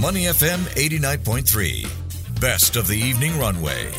Money FM 89.3. Best of the evening runway.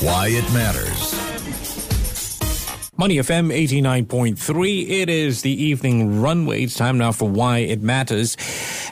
Why it matters. Money FM 89.3. It is the evening runway. It's time now for Why It Matters.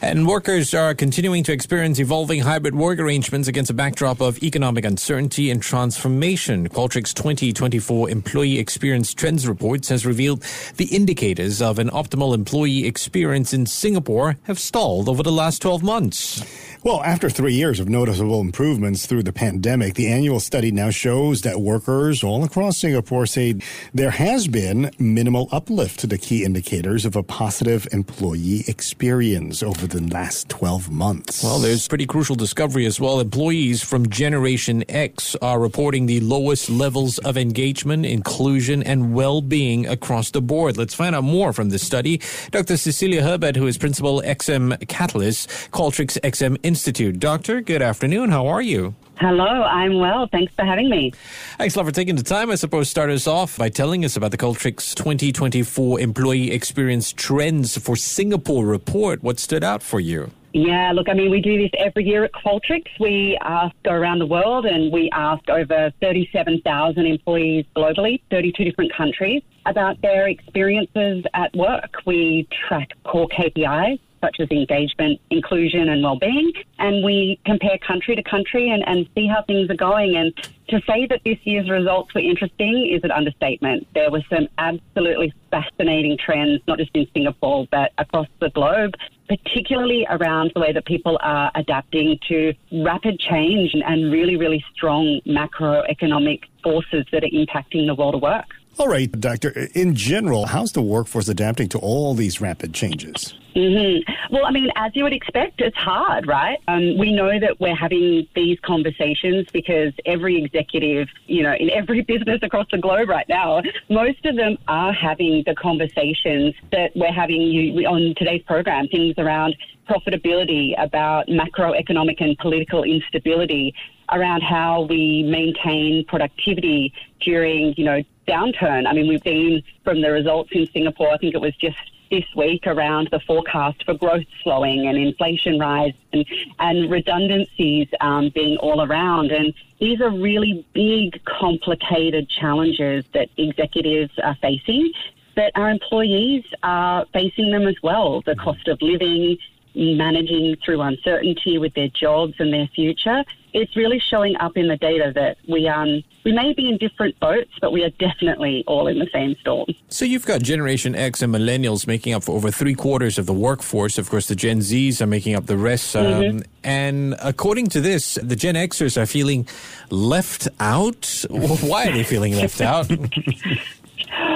And workers are continuing to experience evolving hybrid work arrangements against a backdrop of economic uncertainty and transformation. Qualtrics 2024 Employee Experience Trends Report has revealed the indicators of an optimal employee experience in Singapore have stalled over the last 12 months. Well, after three years of noticeable improvements through the pandemic, the annual study now shows that workers all across Singapore say there has been minimal uplift to the key indicators of a positive employee experience over the last 12 months. Well, there's pretty crucial discovery as well. Employees from Generation X are reporting the lowest levels of engagement, inclusion, and well-being across the board. Let's find out more from this study. Dr. Cecelia Herbert, who is principal XM Catalyst, Qualtrics XM Institute. Doctor, good afternoon. How are you? Hello, I'm well. Thanks for having me. Thanks a lot for taking the time. I suppose start us off by telling us about the Qualtrics 2024 Employee Experience Trends for Singapore report. What stood out for you? Yeah, look, I mean, we do this every year at Qualtrics. We ask, go around the world and we ask over 37,000 employees globally, 32 different countries, about their experiences at work. We track core KPIs such as engagement, inclusion, and well-being, and we compare country to country and, and see how things are going. And to say that this year's results were interesting is an understatement. There were some absolutely fascinating trends, not just in Singapore, but across the globe, particularly around the way that people are adapting to rapid change and really, really strong macroeconomic forces that are impacting the world of work. All right, Doctor. In general, how's the workforce adapting to all these rapid changes? Mm-hmm. Well, I mean, as you would expect, it's hard, right? Um, we know that we're having these conversations because every executive, you know, in every business across the globe right now, most of them are having the conversations that we're having you, on today's program, things around profitability, about macroeconomic and political instability, around how we maintain productivity during, you know, downturn. I mean, we've seen from the results in Singapore, I think it was just this week around the forecast for growth slowing and inflation rise and, and redundancies um, being all around. And these are really big, complicated challenges that executives are facing, but our employees are facing them as well. The cost of living, managing through uncertainty with their jobs and their future. It's really showing up in the data that we um we may be in different boats, but we are definitely all in the same storm. So you've got Generation X and Millennials making up for over three quarters of the workforce. Of course, the Gen Zs are making up the rest. Um, mm-hmm. And according to this, the Gen Xers are feeling left out. Why are they feeling left out?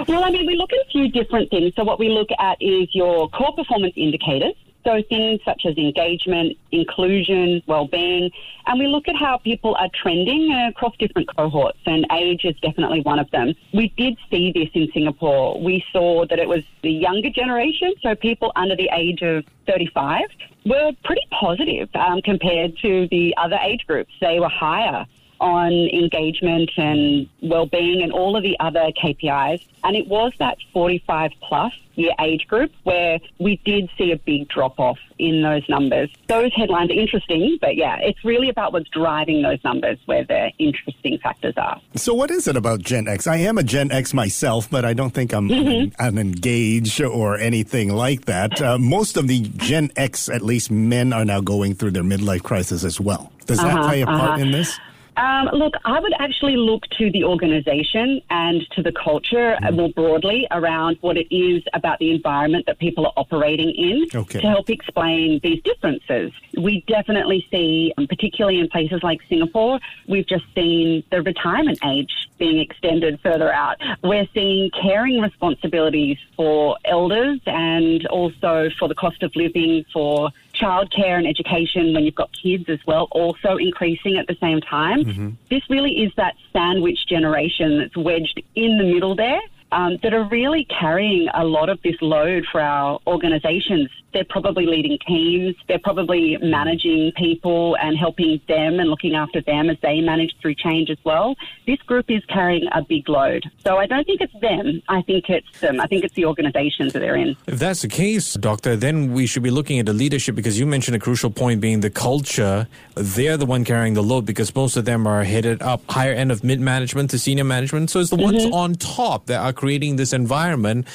Well, I mean, we look at a few different things. So, what we look at is your core performance indicators. So things such as engagement, inclusion, well-being, and we look at how people are trending across different cohorts, and age is definitely one of them. We did see this in Singapore. We saw that it was the younger generation, so people under the age of 35, were pretty positive um, compared to the other age groups. They were higher on engagement and well-being and all of the other KPIs. And it was that 45 plus year age group where we did see a big drop off in those numbers. Those headlines are interesting, but yeah, it's really about what's driving those numbers where the interesting factors are. So, what is it about Gen X? I am a Gen X myself, but I don't think I'm, mm-hmm. I'm engaged or anything like that. Uh, most of the Gen X, at least men, are now going through their midlife crisis as well. Does that uh-huh, play a part uh-huh. in this? Um, look, I would actually look to the organisation and to the culture mm. more broadly around what it is about the environment that people are operating in okay. to help explain these differences. We definitely see, um, particularly in places like Singapore, we've just seen the retirement age being extended further out. We're seeing caring responsibilities for elders and also for the cost of living for childcare and education when you've got kids as well also increasing at the same time. Mm-hmm. This really is that sandwich generation that's wedged in the middle there. um, that are really carrying a lot of this load for our organisations. They're probably leading teams. They're probably managing people and helping them and looking after them as they manage through change as well. This group is carrying a big load. So I don't think it's them. I think it's them. I think it's the organisations that they're in. If that's the case, Doctor, then we should be looking at the leadership because you mentioned a crucial point being the culture. They're the one carrying the load because most of them are headed up higher end of mid management to senior management. So it's the mm-hmm. ones on top that are creating this environment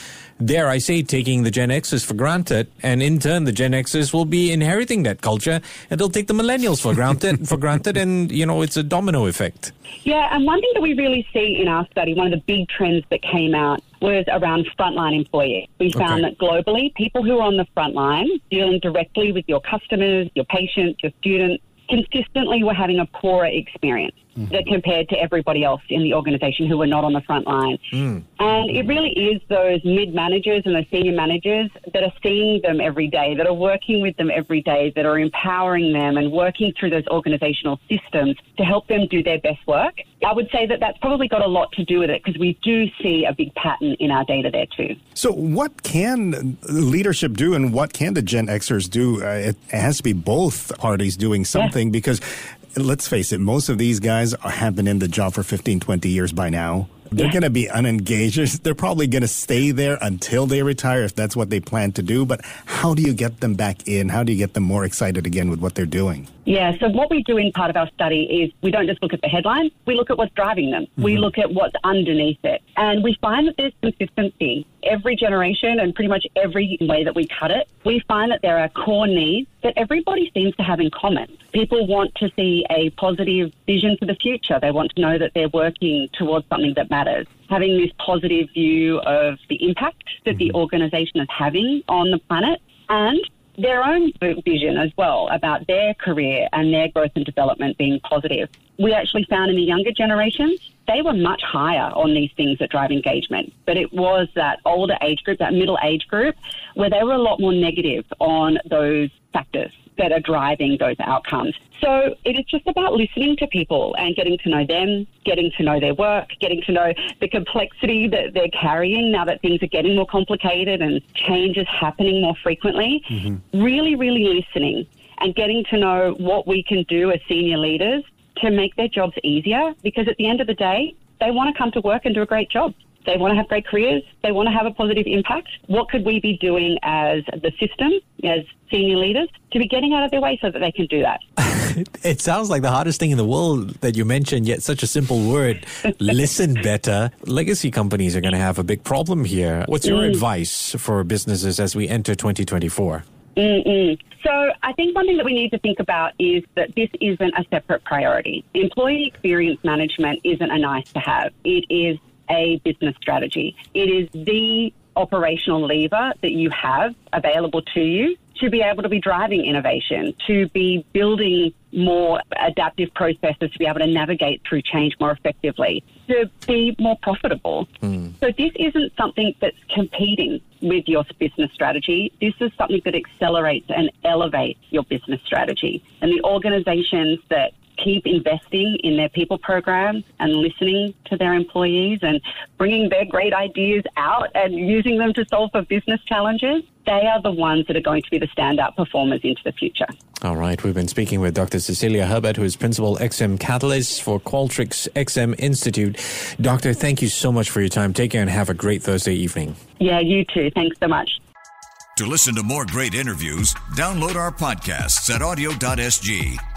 dare I say, taking the Gen Xers for granted, and in turn, the Gen Xers will be inheriting that culture, and they'll take the millennials for granted, for granted, and you know, it's a domino effect. Yeah, and one thing that we really see in our study, one of the big trends that came out was around frontline employees. We found okay. that globally, people who are on the front line, dealing directly with your customers, your patients, your students, consistently were having a poorer experience that compared to everybody else in the organisation who were not on the front line. Mm. And it really is those mid managers and those senior managers that are seeing them every day, that are working with them every day, that are empowering them and working through those organisational systems to help them do their best work. I would say that that's probably got a lot to do with it because we do see a big pattern in our data there too. So, what can leadership do and what can the Gen Xers do? Uh, it has to be both parties doing something because let's face it, most of these guys have been in the job for 15, 20 years by now. They're yeah. going to be unengaged. They're probably going to stay there until they retire if that's what they plan to do. But how do you get them back in? How do you get them more excited again with what they're doing? Yeah, so what we do in part of our study is we don't just look at the headline, we look at what's driving them. Mm-hmm. We look at what's underneath it. And we find that there's consistency. Every generation and pretty much every way that we cut it, we find that there are core needs that everybody seems to have in common. People want to see a positive vision for the future. They want to know that they're working towards something that matters. Having this positive view of the impact that mm-hmm. the organisation is having on the planet and their own vision as well about their career and their growth and development being positive. We actually found in the younger generations, they were much higher on these things that drive engagement. But it was that older age group, that middle age group, where they were a lot more negative on those factors that are driving those outcomes. So it is just about listening to people and getting to know them, getting to know their work, getting to know the complexity that they're carrying now that things are getting more complicated and change is happening more frequently. Mm-hmm. Really, really listening and getting to know what we can do as senior leaders to make their jobs easier because at the end of the day, they want to come to work and do a great job. They want to have great careers. They want to have a positive impact. What could we be doing as the system, as senior leaders, to be getting out of their way so that they can do that? it sounds like the hardest thing in the world that you mentioned, yet such a simple word. Listen better. Legacy companies are going to have a big problem here. What's your mm. advice for businesses as we enter 2024? Mm-mm. So I think one thing that we need to think about is that this isn't a separate priority. Employee experience management isn't a nice to have. It is a business strategy. It is the operational lever that you have available to you to be able to be driving innovation, to be building more adaptive processes, to be able to navigate through change more effectively, to be more profitable. Mm. So this isn't something that's competing with your business strategy. This is something that accelerates and elevates your business strategy. And the organizations that keep investing in their people programs and listening to their employees and bringing their great ideas out and using them to solve for business challenges, they are the ones that are going to be the standout performers into the future. All right. We've been speaking with Dr. Cecelia Herbert, who is Principal XM Catalyst for Qualtrics XM Institute. Doctor, thank you so much for your time. Take care and have a great Thursday evening. Yeah, you too. Thanks so much. To listen to more great interviews, download our podcasts at awedio.sg